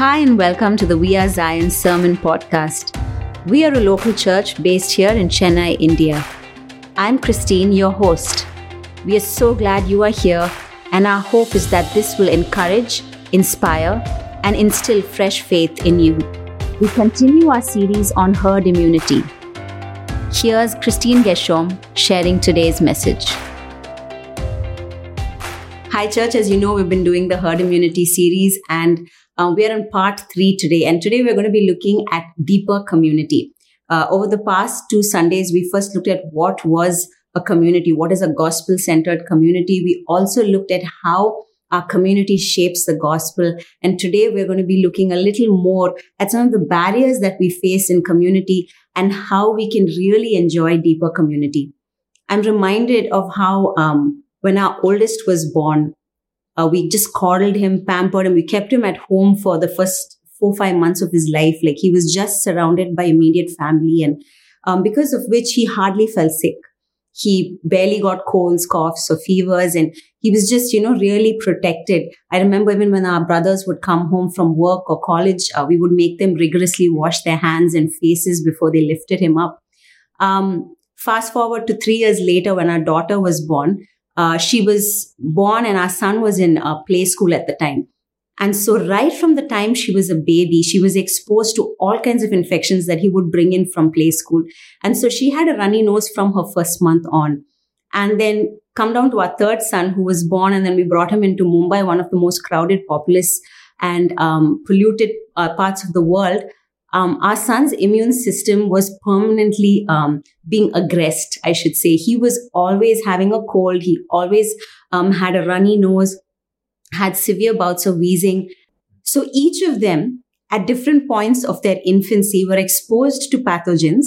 Hi, and welcome to the We Are Zion Sermon Podcast. We are a local church based here in Chennai, India. I'm Christine, your host. We are so glad you are here, and our hope is that this will encourage, inspire, and instill fresh faith in you. We continue our series on herd immunity. Here's Christine Geshom sharing today's message. Hi, church. As you know, we've been doing the herd immunity series, and uh, we are in part three today. And today we're going to be looking at deeper community. Uh, over the past two Sundays, we first looked at what was a community, what is a gospel centered community. We also looked at how our community shapes the gospel. And today we're going to be looking a little more at some of the barriers that we face in community and how we can really enjoy deeper community. I'm reminded of how, um, when our oldest was born, uh, we just coddled him, pampered him. We kept him at home for the first four, five months of his life. Like he was just surrounded by immediate family and um, because of which he hardly fell sick. He barely got colds, coughs, or fevers, and he was just, you know, really protected. I remember even when our brothers would come home from work or college, uh, we would make them rigorously wash their hands and faces before they lifted him up. Um, fast forward to three years later, when our daughter was born, uh, she was born and our son was in play school at the time. And so, right from the time she was a baby, she was exposed to all kinds of infections that he would bring in from play school. And so, she had a runny nose from her first month on. And then, come down to our third son, who was born, and then we brought him into Mumbai, one of the most crowded, populous, and um, polluted uh, parts of the world. Um, our son's immune system was permanently um, being aggressed, I should say. He was always having a cold. He always um, had a runny nose had severe bouts of wheezing. So each of them at different points of their infancy were exposed to pathogens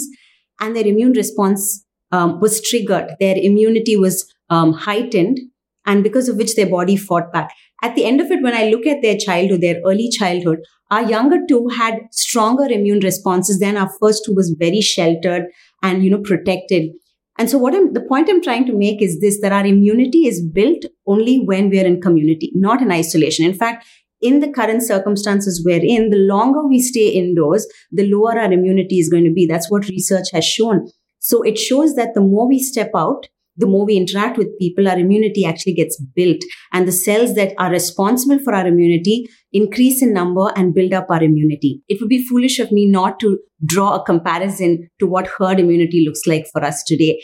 and their immune response um, was triggered. Their immunity was um, heightened and because of which their body fought back. At the end of it, when I look at their childhood, their early childhood, our younger two had stronger immune responses than our first two was very sheltered and, you know, protected. And so what I'm, the point I'm trying to make is this, that our immunity is built only when we're in community, not in isolation. In fact, in the current circumstances we're in, the longer we stay indoors, the lower our immunity is going to be. That's what research has shown. So it shows that the more we step out, the more we interact with people, our immunity actually gets built. And the cells that are responsible for our immunity increase in number and build up our immunity. It would be foolish of me not to draw a comparison to what herd immunity looks like for us today.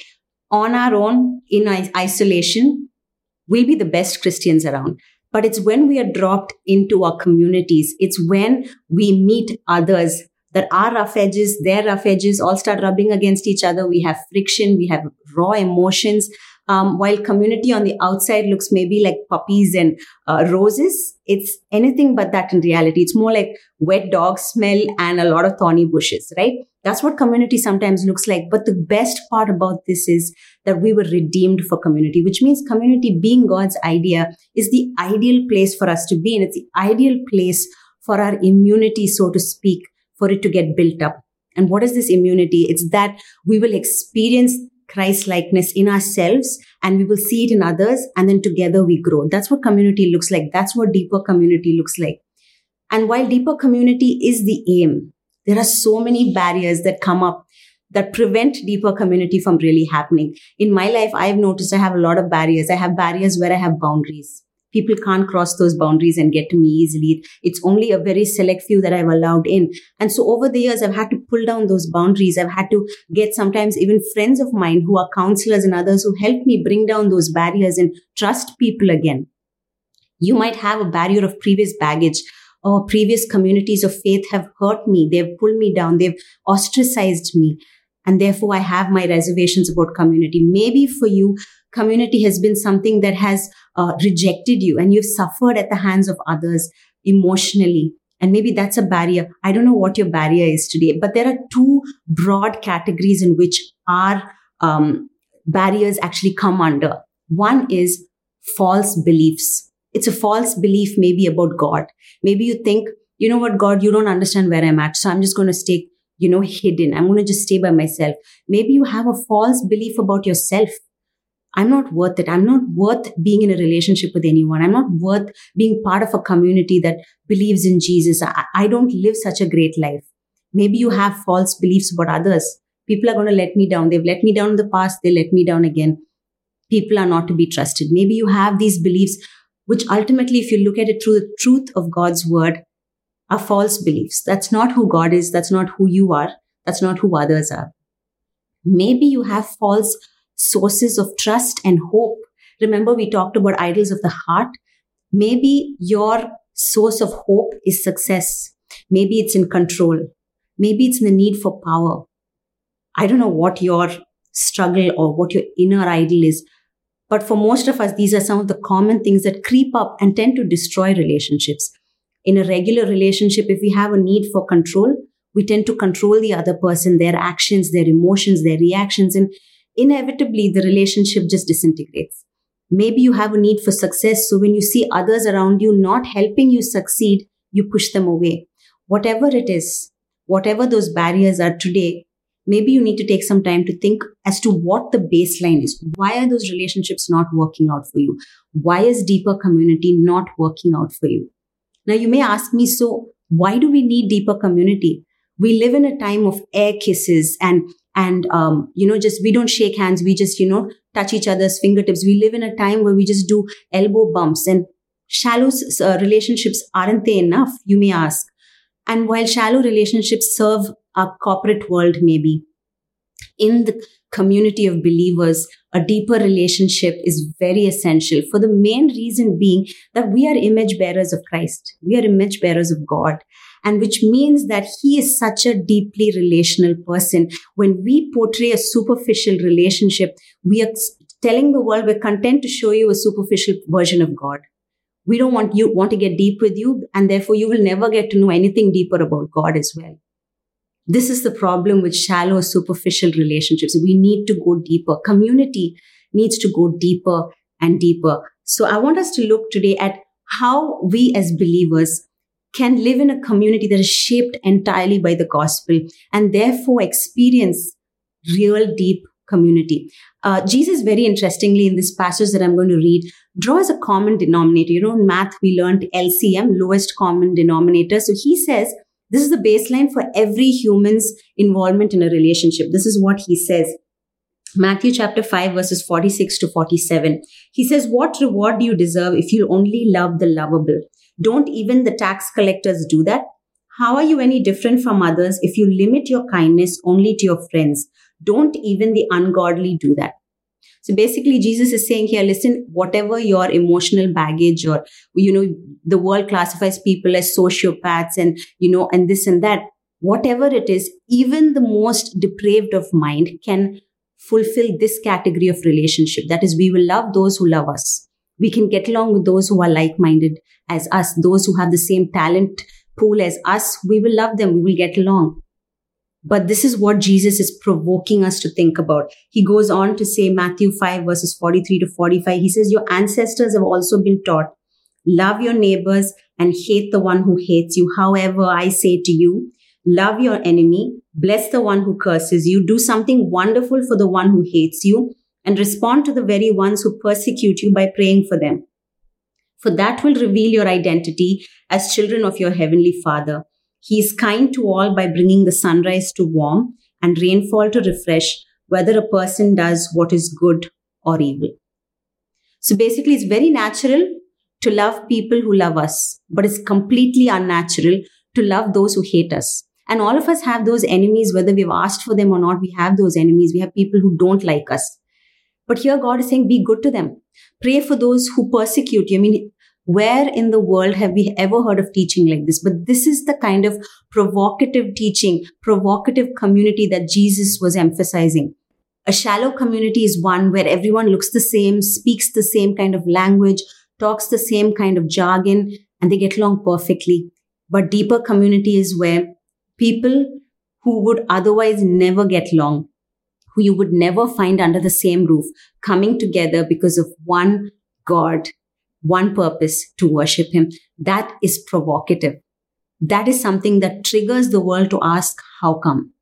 On our own, in isolation, we'll be the best Christians around. But it's when we are dropped into our communities, it's when we meet others that our rough edges, their rough edges all start rubbing against each other. We have friction, we have raw emotions. Um, while community on the outside looks maybe like puppies and uh, roses, it's anything but that in reality. It's more like wet dog smell and a lot of thorny bushes, right? That's what community sometimes looks like. But the best part about this is that we were redeemed for community, which means community being God's idea is the ideal place for us to be. And it's the ideal place for our immunity, so to speak, for it to get built up. And what is this immunity? It's that we will experience Christ likeness in ourselves and we will see it in others and then together we grow. That's what community looks like. That's what deeper community looks like. And while deeper community is the aim, there are so many barriers that come up that prevent deeper community from really happening. In my life, I've noticed I have a lot of barriers. I have barriers where I have boundaries people can't cross those boundaries and get to me easily. It's only a very select few that I've allowed in. And so over the years, I've had to pull down those boundaries. I've had to get sometimes even friends of mine who are counselors and others who help me bring down those barriers and trust people again. You might have a barrier of previous baggage or previous communities of faith have hurt me. They've pulled me down. They've ostracized me. And therefore I have my reservations about community. Maybe for you, community has been something that has uh, rejected you and you've suffered at the hands of others emotionally. And maybe that's a barrier. I don't know what your barrier is today, but there are two broad categories in which our um, barriers actually come under. One is false beliefs. It's a false belief maybe about God. Maybe you think, you know what, God, you don't understand where I'm at. So I'm just going to stay, you know, hidden. I'm going to just stay by myself. Maybe you have a false belief about yourself I'm not worth it. I'm not worth being in a relationship with anyone. I'm not worth being part of a community that believes in Jesus. I, I don't live such a great life. Maybe you have false beliefs about others. People are going to let me down. They've let me down in the past. They let me down again. People are not to be trusted. Maybe you have these beliefs, which ultimately, if you look at it through the truth of God's word, are false beliefs. That's not who God is. That's not who you are. That's not who others are. Maybe you have false sources of trust and hope. Remember, we talked about idols of the heart. Maybe your source of hope is success. Maybe it's in control. Maybe it's in the need for power. I don't know what your struggle or what your inner idol is. But for most of us, these are some of the common things that creep up and tend to destroy relationships. In a regular relationship, if we have a need for control, we tend to control the other person, their actions, their emotions, their reactions, and inevitably the relationship just disintegrates. Maybe you have a need for success. So when you see others around you not helping you succeed, you push them away. Whatever it is, whatever those barriers are today, maybe you need to take some time to think as to what the baseline is. Why are those relationships not working out for you? Why is deeper community not working out for you? Now you may ask me, so why do we need deeper community? We live in a time of air kisses and and um, you know just we don't shake hands. We just you know touch each other's fingertips. We live in a time where we just do elbow bumps. And shallow uh, relationships aren't they enough? You may ask. And while shallow relationships serve our corporate world maybe in the community of believers a deeper relationship is very essential for the main reason being that we are image bearers of christ. We are image bearers of god and which means that he is such a deeply relational person. When we portray a superficial relationship, we are telling the world we're content to show you a superficial version of God. We don't want you want to get deep with you, and therefore you will never get to know anything deeper about God as well. This is the problem with shallow, superficial relationships. We need to go deeper. Community needs to go deeper and deeper. So I want us to look today at how we as believers can live in a community that is shaped entirely by the gospel and therefore experience real deep community. Uh, Jesus, very interestingly, in this passage that I'm going to read, draws a common denominator. You know, in math, we learned LCM, lowest common denominator. So he says, this is the baseline for every human's involvement in a relationship. This is what he says. Matthew chapter 5 verses 46 to 47. He says, what reward do you deserve if you only love the lovable? Don't even the tax collectors do that? How are you any different from others if you limit your kindness only to your friends? Don't even the ungodly do that. So basically, Jesus is saying here, listen, whatever your emotional baggage or, you know, the world classifies people as sociopaths and, you know, and this and that, whatever it is, even the most depraved of mind can fulfill this category of relationship. That is, we will love those who love us. We can get along with those who are like minded as us, those who have the same talent pool as us. We will love them. We will get along. But this is what Jesus is provoking us to think about. He goes on to say, Matthew 5 verses 43 to 45, he says, Your ancestors have also been taught, love your neighbors and hate the one who hates you. However, I say to you, love your enemy, bless the one who curses you, do something wonderful for the one who hates you, and respond to the very ones who persecute you by praying for them. For that will reveal your identity as children of your heavenly Father. He is kind to all by bringing the sunrise to warm and rainfall to refresh, whether a person does what is good or evil. So basically, it's very natural to love people who love us, but it's completely unnatural to love those who hate us. And all of us have those enemies, whether we've asked for them or not, we have those enemies. We have people who don't like us. But here God is saying, be good to them. Pray for those who persecute you. I mean, where in the world have we ever heard of teaching like this? But this is the kind of provocative teaching, provocative community that Jesus was emphasizing. A shallow community is one where everyone looks the same, speaks the same kind of language, talks the same kind of jargon, and they get along perfectly. But deeper community is where people who would otherwise never get along who you would never find under the same roof coming together because of one God, one purpose to worship Him. That is provocative. That is something that triggers the world to ask, how come?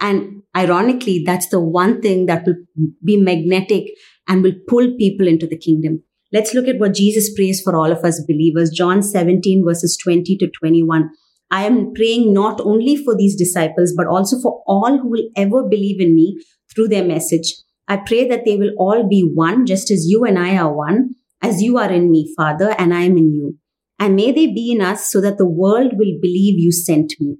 And ironically, that's the one thing that will be magnetic and will pull people into the kingdom. Let's look at what Jesus prays for all of us believers. John 17 verses 20 to 21. I am praying not only for these disciples, but also for all who will ever believe in me through their message. I pray that they will all be one, just as you and I are one, as you are in me, Father, and I am in you. And may they be in us so that the world will believe you sent me.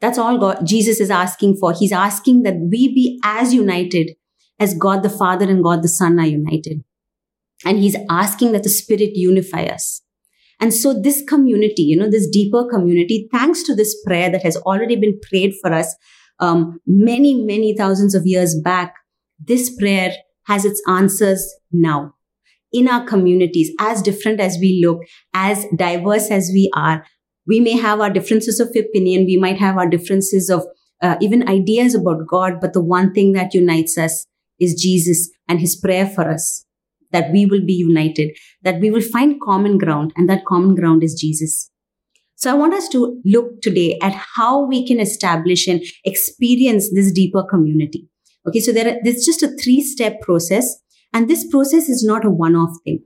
That's all God, Jesus is asking for. He's asking that we be as united as God the Father and God the Son are united. And he's asking that the Spirit unify us. And so this community, you know, this deeper community, thanks to this prayer that has already been prayed for us um, many, many thousands of years back, this prayer has its answers now in our communities, as different as we look, as diverse as we are. We may have our differences of opinion. We might have our differences of uh, even ideas about God, but the one thing that unites us is Jesus and his prayer for us that we will be united, that we will find common ground, and that common ground is Jesus. So I want us to look today at how we can establish and experience this deeper community. Okay, so there are, there's just a three step process, and this process is not a one off thing.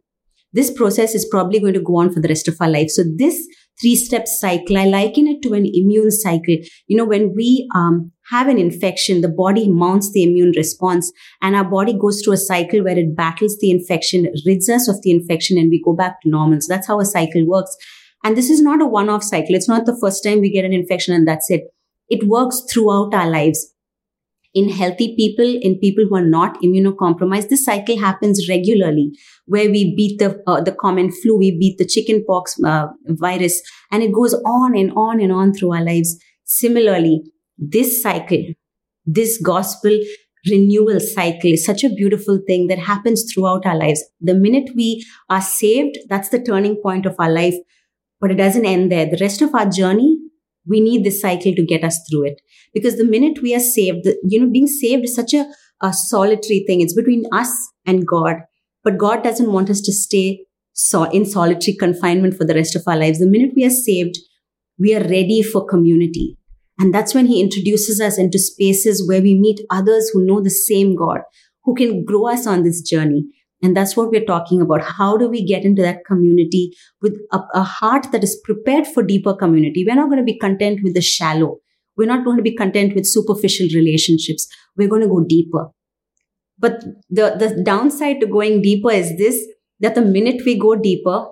This process is probably going to go on for the rest of our life. So this three step cycle, I liken it to an immune cycle. You know, when we um, have an infection, the body mounts the immune response and our body goes through a cycle where it battles the infection, rids us of the infection, and we go back to normal. So that's how a cycle works. And this is not a one off cycle. It's not the first time we get an infection and that's it. It works throughout our lives. In healthy people, in people who are not immunocompromised, this cycle happens regularly where we beat the, uh, the common flu, we beat the chickenpox uh, virus, and it goes on and on and on through our lives. Similarly, this cycle, this gospel renewal cycle is such a beautiful thing that happens throughout our lives. The minute we are saved, that's the turning point of our life, but it doesn't end there. The rest of our journey, we need this cycle to get us through it. Because the minute we are saved, you know, being saved is such a, a solitary thing. It's between us and God. But God doesn't want us to stay so in solitary confinement for the rest of our lives. The minute we are saved, we are ready for community. And that's when he introduces us into spaces where we meet others who know the same God, who can grow us on this journey. And that's what we're talking about. How do we get into that community with a, a, heart that is prepared for deeper community? We're not going to be content with the shallow. We're not going to be content with superficial relationships. We're going to go deeper. But the, the downside to going deeper is this, that the minute we go deeper,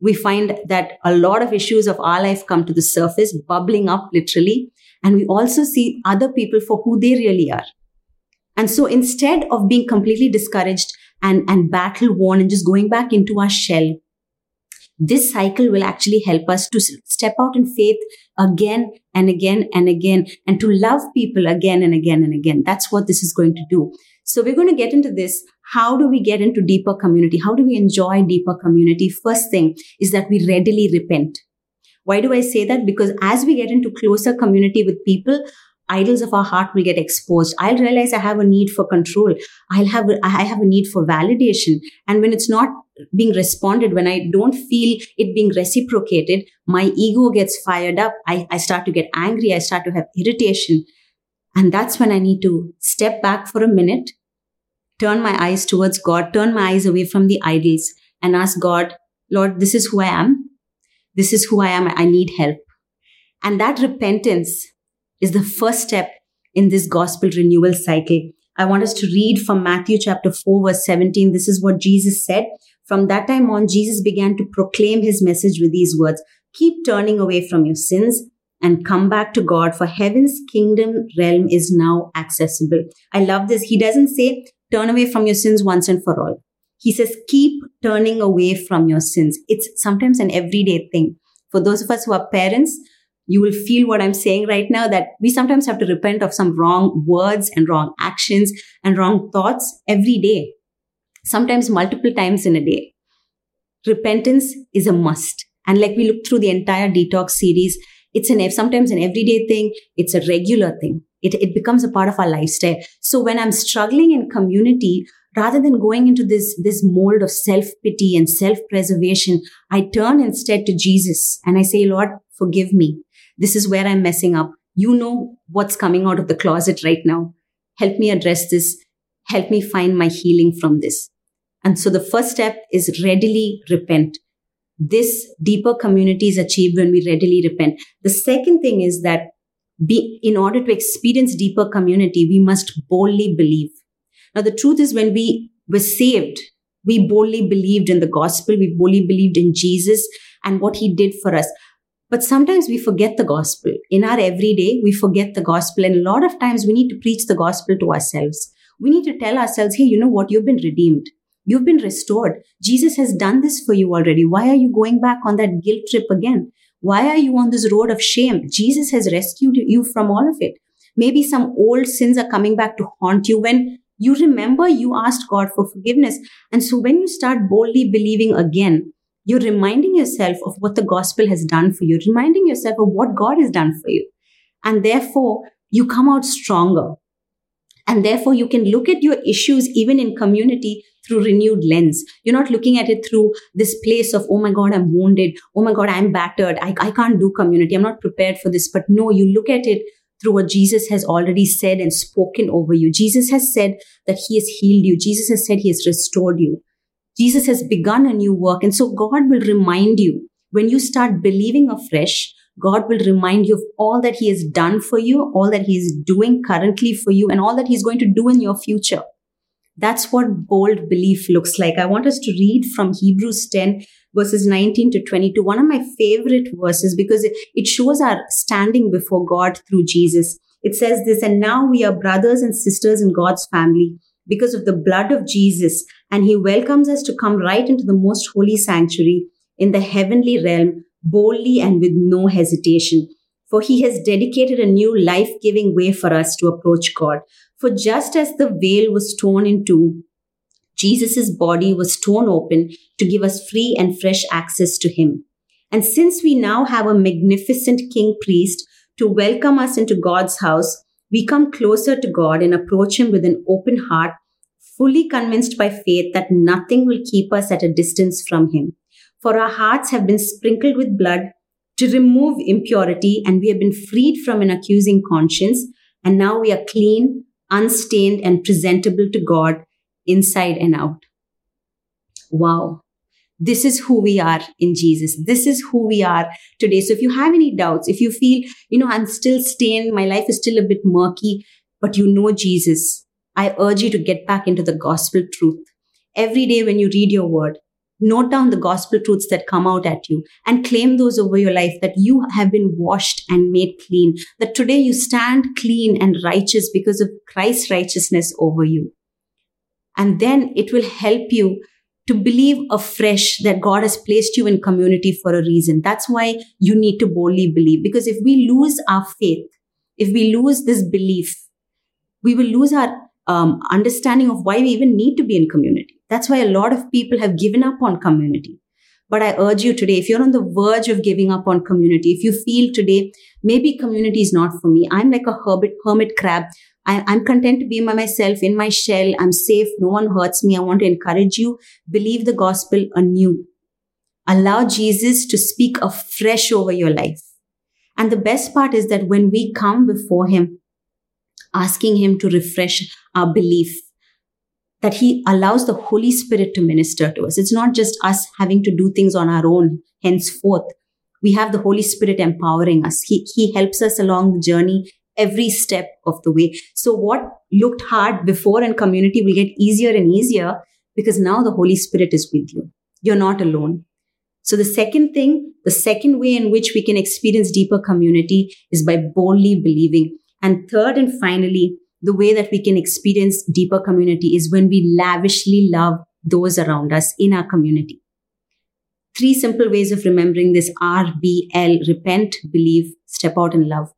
we find that a lot of issues of our life come to the surface, bubbling up literally. And we also see other people for who they really are. And so instead of being completely discouraged and, and battle worn and just going back into our shell, this cycle will actually help us to step out in faith again and again and again and to love people again and again and again. That's what this is going to do. So we're going to get into this. How do we get into deeper community? How do we enjoy deeper community? First thing is that we readily repent. Why do I say that? Because as we get into closer community with people, idols of our heart will get exposed. I'll realize I have a need for control. I'll have, I have a need for validation. And when it's not being responded, when I don't feel it being reciprocated, my ego gets fired up. I, I start to get angry. I start to have irritation. And that's when I need to step back for a minute, turn my eyes towards God, turn my eyes away from the idols and ask God, Lord, this is who I am. This is who I am. I need help. And that repentance is the first step in this gospel renewal cycle. I want us to read from Matthew chapter 4 verse 17. This is what Jesus said. From that time on, Jesus began to proclaim his message with these words. Keep turning away from your sins and come back to God for heaven's kingdom realm is now accessible. I love this. He doesn't say turn away from your sins once and for all. He says keep turning away from your sins. It's sometimes an everyday thing. For those of us who are parents, you will feel what I'm saying right now that we sometimes have to repent of some wrong words and wrong actions and wrong thoughts every day, sometimes multiple times in a day. Repentance is a must. And like we look through the entire detox series, it's an sometimes an everyday thing. It's a regular thing. It, it becomes a part of our lifestyle. So when I'm struggling in community, rather than going into this, this mold of self pity and self preservation, I turn instead to Jesus and I say, Lord, forgive me. This is where I'm messing up. You know what's coming out of the closet right now. Help me address this. help me find my healing from this. And so the first step is readily repent. This deeper community is achieved when we readily repent. The second thing is that be, in order to experience deeper community, we must boldly believe. Now, the truth is when we were saved, we boldly believed in the gospel. We boldly believed in Jesus and what he did for us. But sometimes we forget the gospel. In our everyday, we forget the gospel. And a lot of times we need to preach the gospel to ourselves. We need to tell ourselves, hey, you know what? You've been redeemed. You've been restored. Jesus has done this for you already. Why are you going back on that guilt trip again? Why are you on this road of shame? Jesus has rescued you from all of it. Maybe some old sins are coming back to haunt you when you remember you asked God for forgiveness. And so when you start boldly believing again, you're reminding yourself of what the gospel has done for you, reminding yourself of what God has done for you. And therefore, you come out stronger. And therefore, you can look at your issues even in community through renewed lens. You're not looking at it through this place of, oh my God, I'm wounded. Oh my God, I'm battered. I, I can't do community. I'm not prepared for this. But no, you look at it through what Jesus has already said and spoken over you. Jesus has said that he has healed you. Jesus has said he has restored you. Jesus has begun a new work. And so God will remind you when you start believing afresh, God will remind you of all that he has done for you, all that he is doing currently for you, and all that he's going to do in your future. That's what bold belief looks like. I want us to read from Hebrews 10 verses 19 to 22. One of my favorite verses because it, shows our standing before God through Jesus. It says this, and now we are brothers and sisters in God's family because of the blood of Jesus. And he welcomes us to come right into the most holy sanctuary in the heavenly realm boldly and with no hesitation. For he has dedicated a new life giving way for us to approach God. For just as the veil was torn in two, Jesus' body was torn open to give us free and fresh access to him. And since we now have a magnificent king priest to welcome us into God's house, we come closer to God and approach him with an open heart, fully convinced by faith that nothing will keep us at a distance from him. For our hearts have been sprinkled with blood to remove impurity, and we have been freed from an accusing conscience, and now we are clean unstained and presentable to God inside and out. Wow. This is who we are in Jesus. This is who we are today. So if you have any doubts, if you feel, you know, I'm still stained, my life is still a bit murky, but you know Jesus, I urge you to get back into the gospel truth. Every day when you read your word, note down the gospel truths that come out at you and claim those over your life that you have been washed and made clean, that today you stand clean and righteous because of Christ's righteousness over you. And then it will help you to believe afresh that God has placed you in community for a reason. That's why you need to boldly believe. Because if we lose our faith, if we lose this belief, we will lose our um, understanding of why we even need to be in community. That's why a lot of people have given up on community. But I urge you today, if you're on the verge of giving up on community, if you feel today, maybe community is not for me. I'm like a hermit, hermit crab. I, I'm content to be by myself in my shell. I'm safe. No one hurts me. I want to encourage you. Believe the gospel anew. Allow Jesus to speak afresh over your life. And the best part is that when we come before him, asking him to refresh our belief, that he allows the Holy Spirit to minister to us. It's not just us having to do things on our own henceforth. We have the Holy Spirit empowering us. He, he helps us along the journey every step of the way. So what looked hard before in community will get easier and easier because now the Holy Spirit is with you. You're not alone. So the second thing, the second way in which we can experience deeper community is by boldly believing. And third and finally, the way that we can experience deeper community is when we lavishly love those around us in our community. Three simple ways of remembering this R, B, L, repent, believe, step out and love.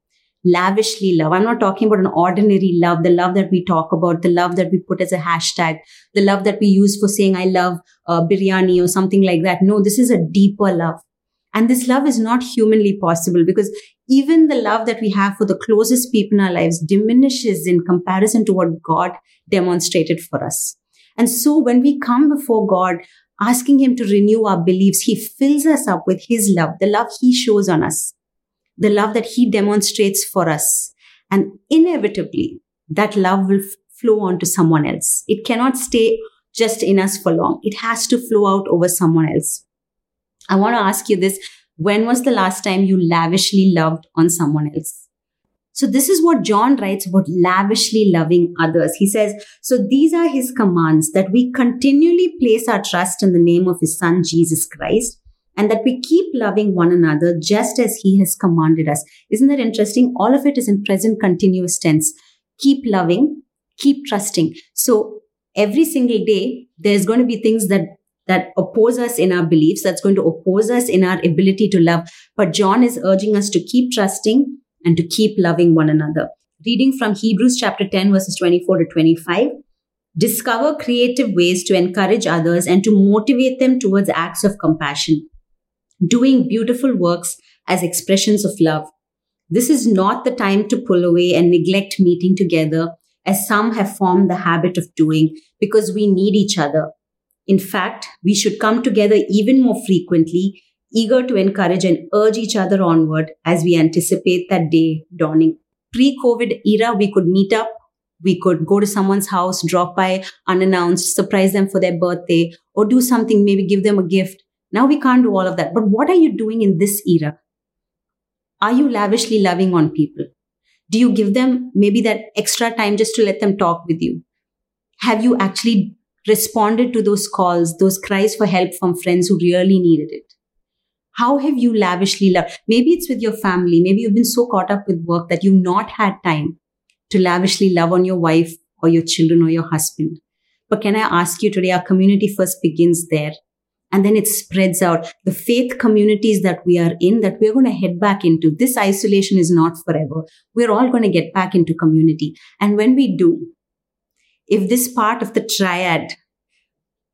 Lavishly love. I'm not talking about an ordinary love, the love that we talk about, the love that we put as a hashtag, the love that we use for saying, I love uh, biryani or something like that. No, this is a deeper love. And this love is not humanly possible because even the love that we have for the closest people in our lives diminishes in comparison to what God demonstrated for us. And so when we come before God, asking Him to renew our beliefs, He fills us up with His love, the love He shows on us, the love that He demonstrates for us. And inevitably, that love will flow on to someone else. It cannot stay just in us for long. It has to flow out over someone else. I want to ask you this. When was the last time you lavishly loved on someone else? So this is what John writes about lavishly loving others. He says, so these are his commands that we continually place our trust in the name of his son, Jesus Christ, and that we keep loving one another just as he has commanded us. Isn't that interesting? All of it is in present continuous tense. Keep loving, keep trusting. So every single day, there's going to be things that that oppose us in our beliefs, that's going to oppose us in our ability to love. But John is urging us to keep trusting and to keep loving one another. Reading from Hebrews chapter 10, verses 24 to 25. Discover creative ways to encourage others and to motivate them towards acts of compassion, doing beautiful works as expressions of love. This is not the time to pull away and neglect meeting together, as some have formed the habit of doing, because we need each other. In fact, we should come together even more frequently, eager to encourage and urge each other onward as we anticipate that day dawning. Pre COVID era, we could meet up, we could go to someone's house, drop by unannounced, surprise them for their birthday, or do something, maybe give them a gift. Now we can't do all of that. But what are you doing in this era? Are you lavishly loving on people? Do you give them maybe that extra time just to let them talk with you? Have you actually responded to those calls, those cries for help from friends who really needed it? How have you lavishly loved? Maybe it's with your family. Maybe you've been so caught up with work that you've not had time to lavishly love on your wife or your children or your husband. But can I ask you today, our community first begins there. And then it spreads out. The faith communities that we are in, that we're going to head back into. This isolation is not forever. We're all going to get back into community. And when we do, if this part of the triad,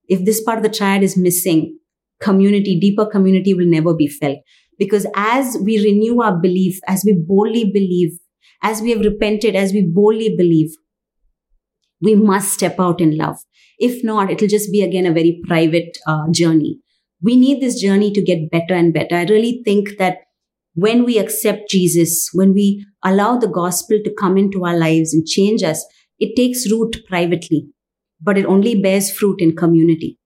if this part of the triad is missing, community, deeper community will never be felt. Because as we renew our belief, as we boldly believe, as we have repented, as we boldly believe, we must step out in love. If not, it'll just be again a very private uh, journey. We need this journey to get better and better. I really think that when we accept Jesus, when we allow the gospel to come into our lives and change us, it takes root privately, but it only bears fruit in community.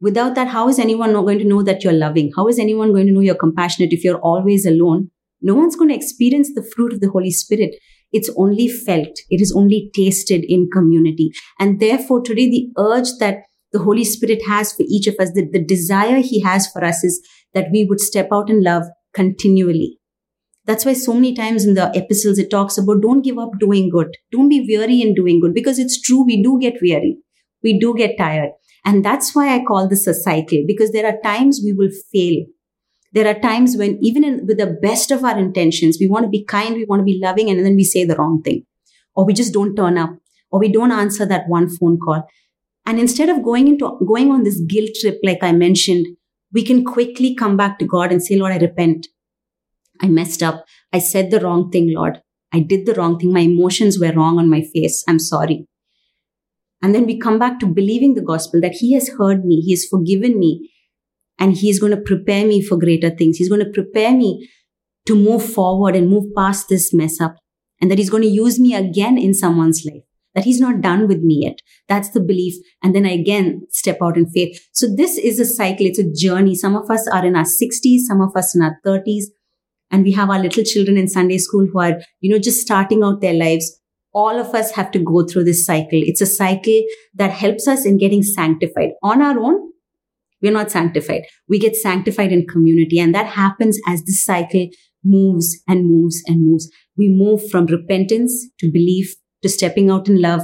Without that, how is anyone going to know that you're loving? How is anyone going to know you're compassionate if you're always alone? No one's going to experience the fruit of the Holy Spirit. It's only felt. It is only tasted in community. And therefore, today, the urge that the Holy Spirit has for each of us, the, the desire He has for us is that we would step out in love continually. That's why so many times in the epistles it talks about don't give up doing good. Don't be weary in doing good because it's true. We do get weary. We do get tired. And that's why I call this a cycle because there are times we will fail. There are times when even in, with the best of our intentions, we want to be kind, we want to be loving, and then we say the wrong thing. Or we just don't turn up or we don't answer that one phone call. And instead of going into, going on this guilt trip, like I mentioned, we can quickly come back to God and say, Lord, I repent. I messed up. I said the wrong thing, Lord. I did the wrong thing. My emotions were wrong on my face. I'm sorry. And then we come back to believing the gospel that He has heard me, He has forgiven me, and He is going to prepare me for greater things. He's going to prepare me to move forward and move past this mess up, and that He's going to use me again in someone's life. That he's not done with me yet. That's the belief. And then I again step out in faith. So this is a cycle. It's a journey. Some of us are in our 60s, some of us in our 30s, and we have our little children in Sunday school who are, you know, just starting out their lives. All of us have to go through this cycle. It's a cycle that helps us in getting sanctified. On our own, we're not sanctified. We get sanctified in community. And that happens as this cycle moves and moves and moves. We move from repentance to belief to stepping out in love.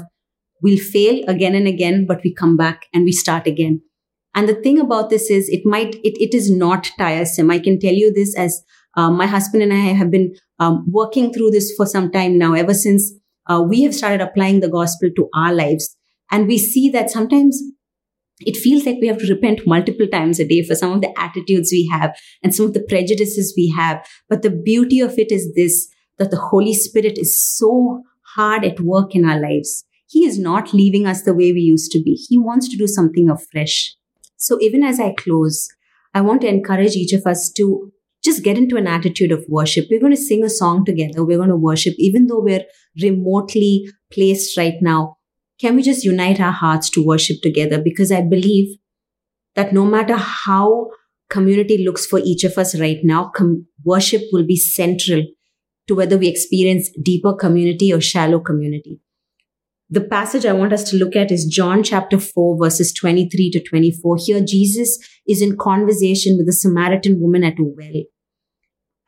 We'll fail again and again, but we come back and we start again. And the thing about this is it might, it, it is not tiresome. I can tell you this as um, my husband and I have been um, working through this for some time now, ever since uh, we have started applying the gospel to our lives. And we see that sometimes it feels like we have to repent multiple times a day for some of the attitudes we have and some of the prejudices we have. But the beauty of it is this that the Holy Spirit is so hard at work in our lives. He is not leaving us the way we used to be. He wants to do something afresh. So even as I close, I want to encourage each of us to just get into an attitude of worship. We're going to sing a song together. We're going to worship, even though we're remotely placed right now. can we just unite our hearts to worship together? Because I believe that no matter how community looks for each of us right now, com- worship will be central to whether we experience deeper community or shallow community. The passage I want us to look at is John chapter 4, verses 23 to 24. Here, Jesus is in conversation with a Samaritan woman at a well.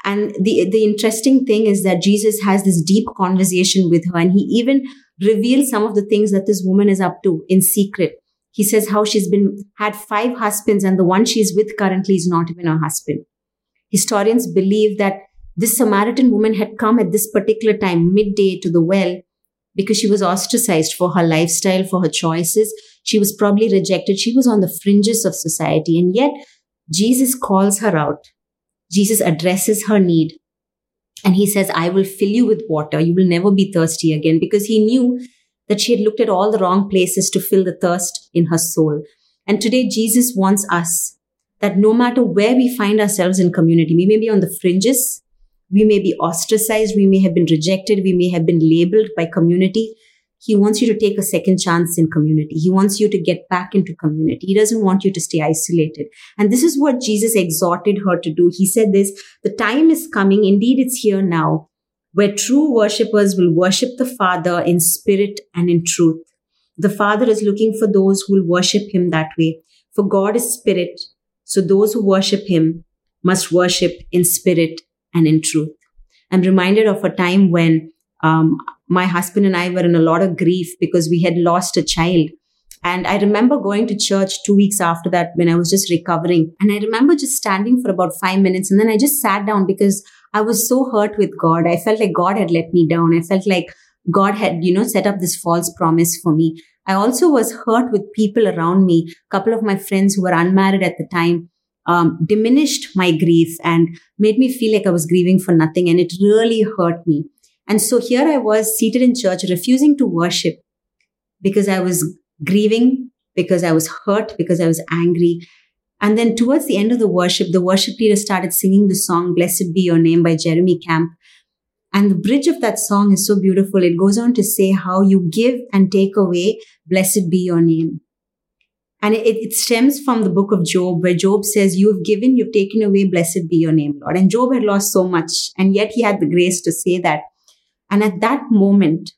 And the, the interesting thing is that Jesus has this deep conversation with her, and he even reveals some of the things that this woman is up to in secret. He says how she's been had five husbands, and the one she's with currently is not even her husband. Historians believe that this Samaritan woman had come at this particular time, midday, to the well because she was ostracized for her lifestyle, for her choices. She was probably rejected. She was on the fringes of society. And yet, Jesus calls her out. Jesus addresses her need. And he says, I will fill you with water. You will never be thirsty again because he knew that she had looked at all the wrong places to fill the thirst in her soul. And today, Jesus wants us that no matter where we find ourselves in community, we may be on the fringes, we may be ostracized. We may have been rejected. We may have been labeled by community. He wants you to take a second chance in community. He wants you to get back into community. He doesn't want you to stay isolated. And this is what Jesus exhorted her to do. He said this, the time is coming. Indeed, it's here now where true worshippers will worship the Father in spirit and in truth. The Father is looking for those who will worship him that way. For God is spirit. So those who worship him must worship in spirit and in truth. I'm reminded of a time when um, my husband and I were in a lot of grief because we had lost a child. And I remember going to church two weeks after that when I was just recovering. And I remember just standing for about five minutes and then I just sat down because I was so hurt with God. I felt like God had let me down. I felt like God had, you know, set up this false promise for me. I also was hurt with people around me. A couple of my friends who were unmarried at the time um, diminished my grief and made me feel like I was grieving for nothing. And it really hurt me. And so here I was seated in church, refusing to worship because I was grieving, because I was hurt, because I was angry. And then towards the end of the worship, the worship leader started singing the song, Blessed Be Your Name by Jeremy Camp. And the bridge of that song is so beautiful. It goes on to say how you give and take away, blessed be your name. And it, it, stems from the book of Job, where Job says, You have given, you've taken away, blessed be your name, Lord. And Job had lost so much, and yet he had the grace to say that. And at that moment,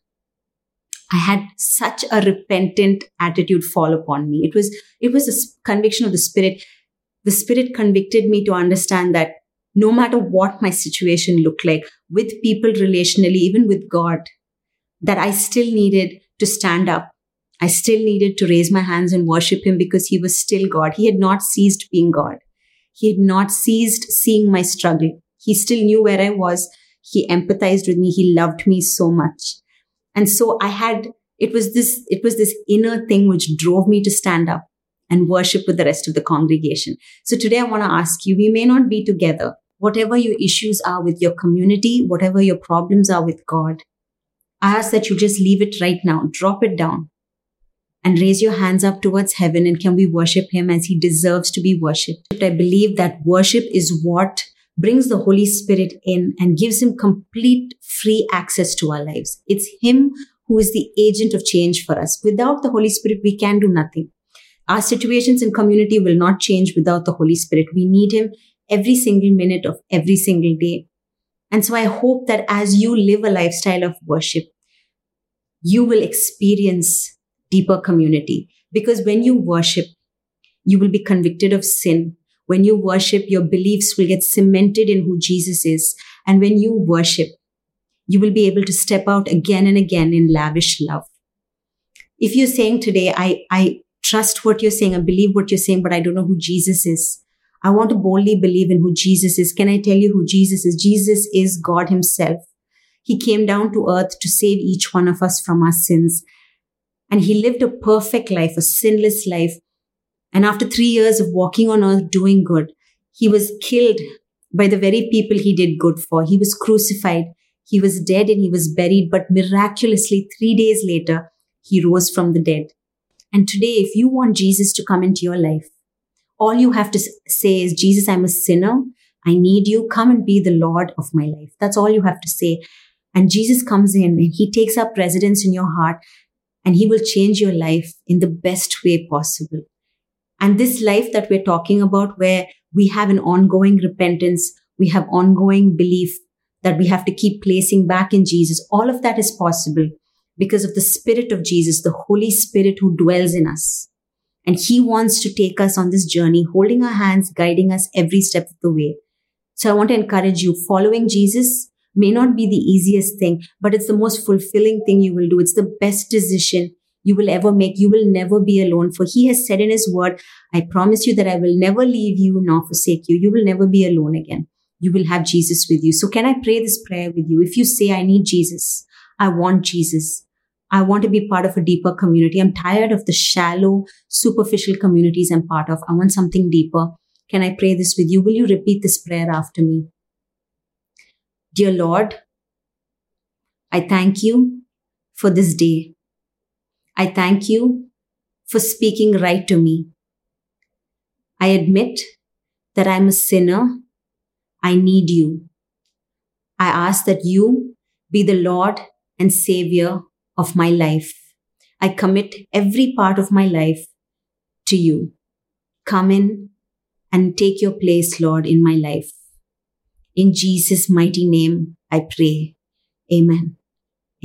I had such a repentant attitude fall upon me. It was, it was a conviction of the Spirit. The Spirit convicted me to understand that no matter what my situation looked like, with people relationally, even with God, that I still needed to stand up I still needed to raise my hands and worship him because he was still God. He had not ceased being God. He had not ceased seeing my struggle. He still knew where I was. He empathized with me. He loved me so much. And so I had, it was this, it was this inner thing which drove me to stand up and worship with the rest of the congregation. So today I want to ask you, we may not be together. Whatever your issues are with your community, whatever your problems are with God, I ask that you just leave it right now. Drop it down and raise your hands up towards heaven and can we worship him as he deserves to be worshipped. I believe that worship is what brings the Holy Spirit in and gives him complete free access to our lives. It's him who is the agent of change for us. Without the Holy Spirit, we can do nothing. Our situations in community will not change without the Holy Spirit. We need him every single minute of every single day. And so I hope that as you live a lifestyle of worship, you will experience deeper community. Because when you worship, you will be convicted of sin. When you worship, your beliefs will get cemented in who Jesus is. And when you worship, you will be able to step out again and again in lavish love. If you're saying today, I, I trust what you're saying, I believe what you're saying, but I don't know who Jesus is. I want to boldly believe in who Jesus is. Can I tell you who Jesus is? Jesus is God himself. He came down to earth to save each one of us from our sins. And he lived a perfect life, a sinless life. And after three years of walking on earth doing good, he was killed by the very people he did good for. He was crucified. He was dead and he was buried, but miraculously, three days later, he rose from the dead. And today, if you want Jesus to come into your life, all you have to say is, Jesus, I'm a sinner. I need you. Come and be the Lord of my life. That's all you have to say. And Jesus comes in and he takes up residence in your heart and He will change your life in the best way possible. And this life that we're talking about, where we have an ongoing repentance, we have ongoing belief that we have to keep placing back in Jesus, all of that is possible because of the Spirit of Jesus, the Holy Spirit who dwells in us. And He wants to take us on this journey, holding our hands, guiding us every step of the way. So I want to encourage you, following Jesus may not be the easiest thing, but it's the most fulfilling thing you will do. It's the best decision you will ever make. You will never be alone. For he has said in his word, I promise you that I will never leave you nor forsake you. You will never be alone again. You will have Jesus with you. So can I pray this prayer with you? If you say, I need Jesus, I want Jesus. I want to be part of a deeper community. I'm tired of the shallow, superficial communities I'm part of. I want something deeper. Can I pray this with you? Will you repeat this prayer after me? Dear Lord, I thank you for this day. I thank you for speaking right to me. I admit that I'm a sinner. I need you. I ask that you be the Lord and Savior of my life. I commit every part of my life to you. Come in and take your place, Lord, in my life. In Jesus' mighty name, I pray. Amen.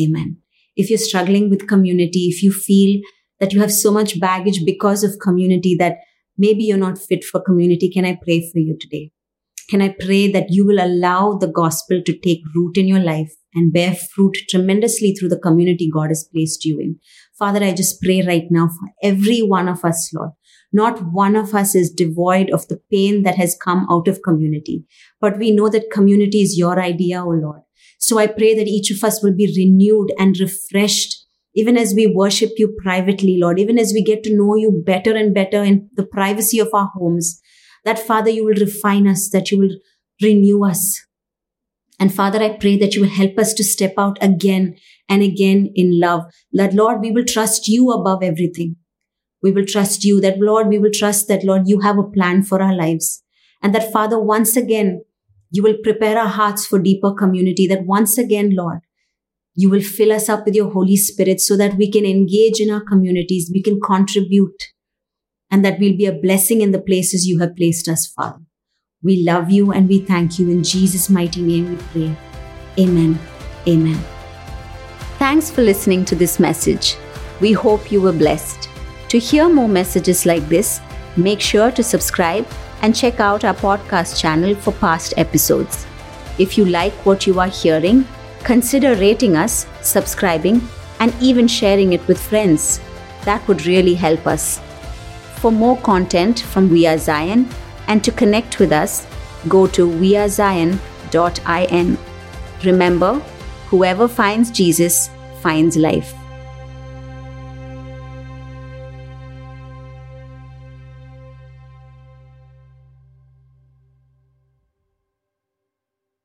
Amen if you're struggling with community, if you feel that you have so much baggage because of community that maybe you're not fit for community, can I pray for you today? Can I pray that you will allow the gospel to take root in your life and bear fruit tremendously through the community God has placed you in? Father, I just pray right now for every one of us, Lord. Not one of us is devoid of the pain that has come out of community, but we know that community is your idea, O oh Lord. So I pray that each of us will be renewed and refreshed even as we worship you privately, Lord, even as we get to know you better and better in the privacy of our homes, that Father, you will refine us, that you will renew us. And Father, I pray that you will help us to step out again and again in love. That Lord, we will trust you above everything. We will trust you. That Lord, we will trust that Lord, you have a plan for our lives. And that Father, once again, you will prepare our hearts for deeper community that once again, Lord, you will fill us up with your Holy Spirit so that we can engage in our communities, we can contribute, and that we'll be a blessing in the places you have placed us, Father. We love you and we thank you. In Jesus' mighty name we pray. Amen. Amen. Thanks for listening to this message. We hope you were blessed. To hear more messages like this, make sure to subscribe and check out our podcast channel for past episodes. If you like what you are hearing, consider rating us, subscribing, and even sharing it with friends. That would really help us. For more content from We Are Zion and to connect with us, go to wearezion.in. Remember, whoever finds Jesus finds life.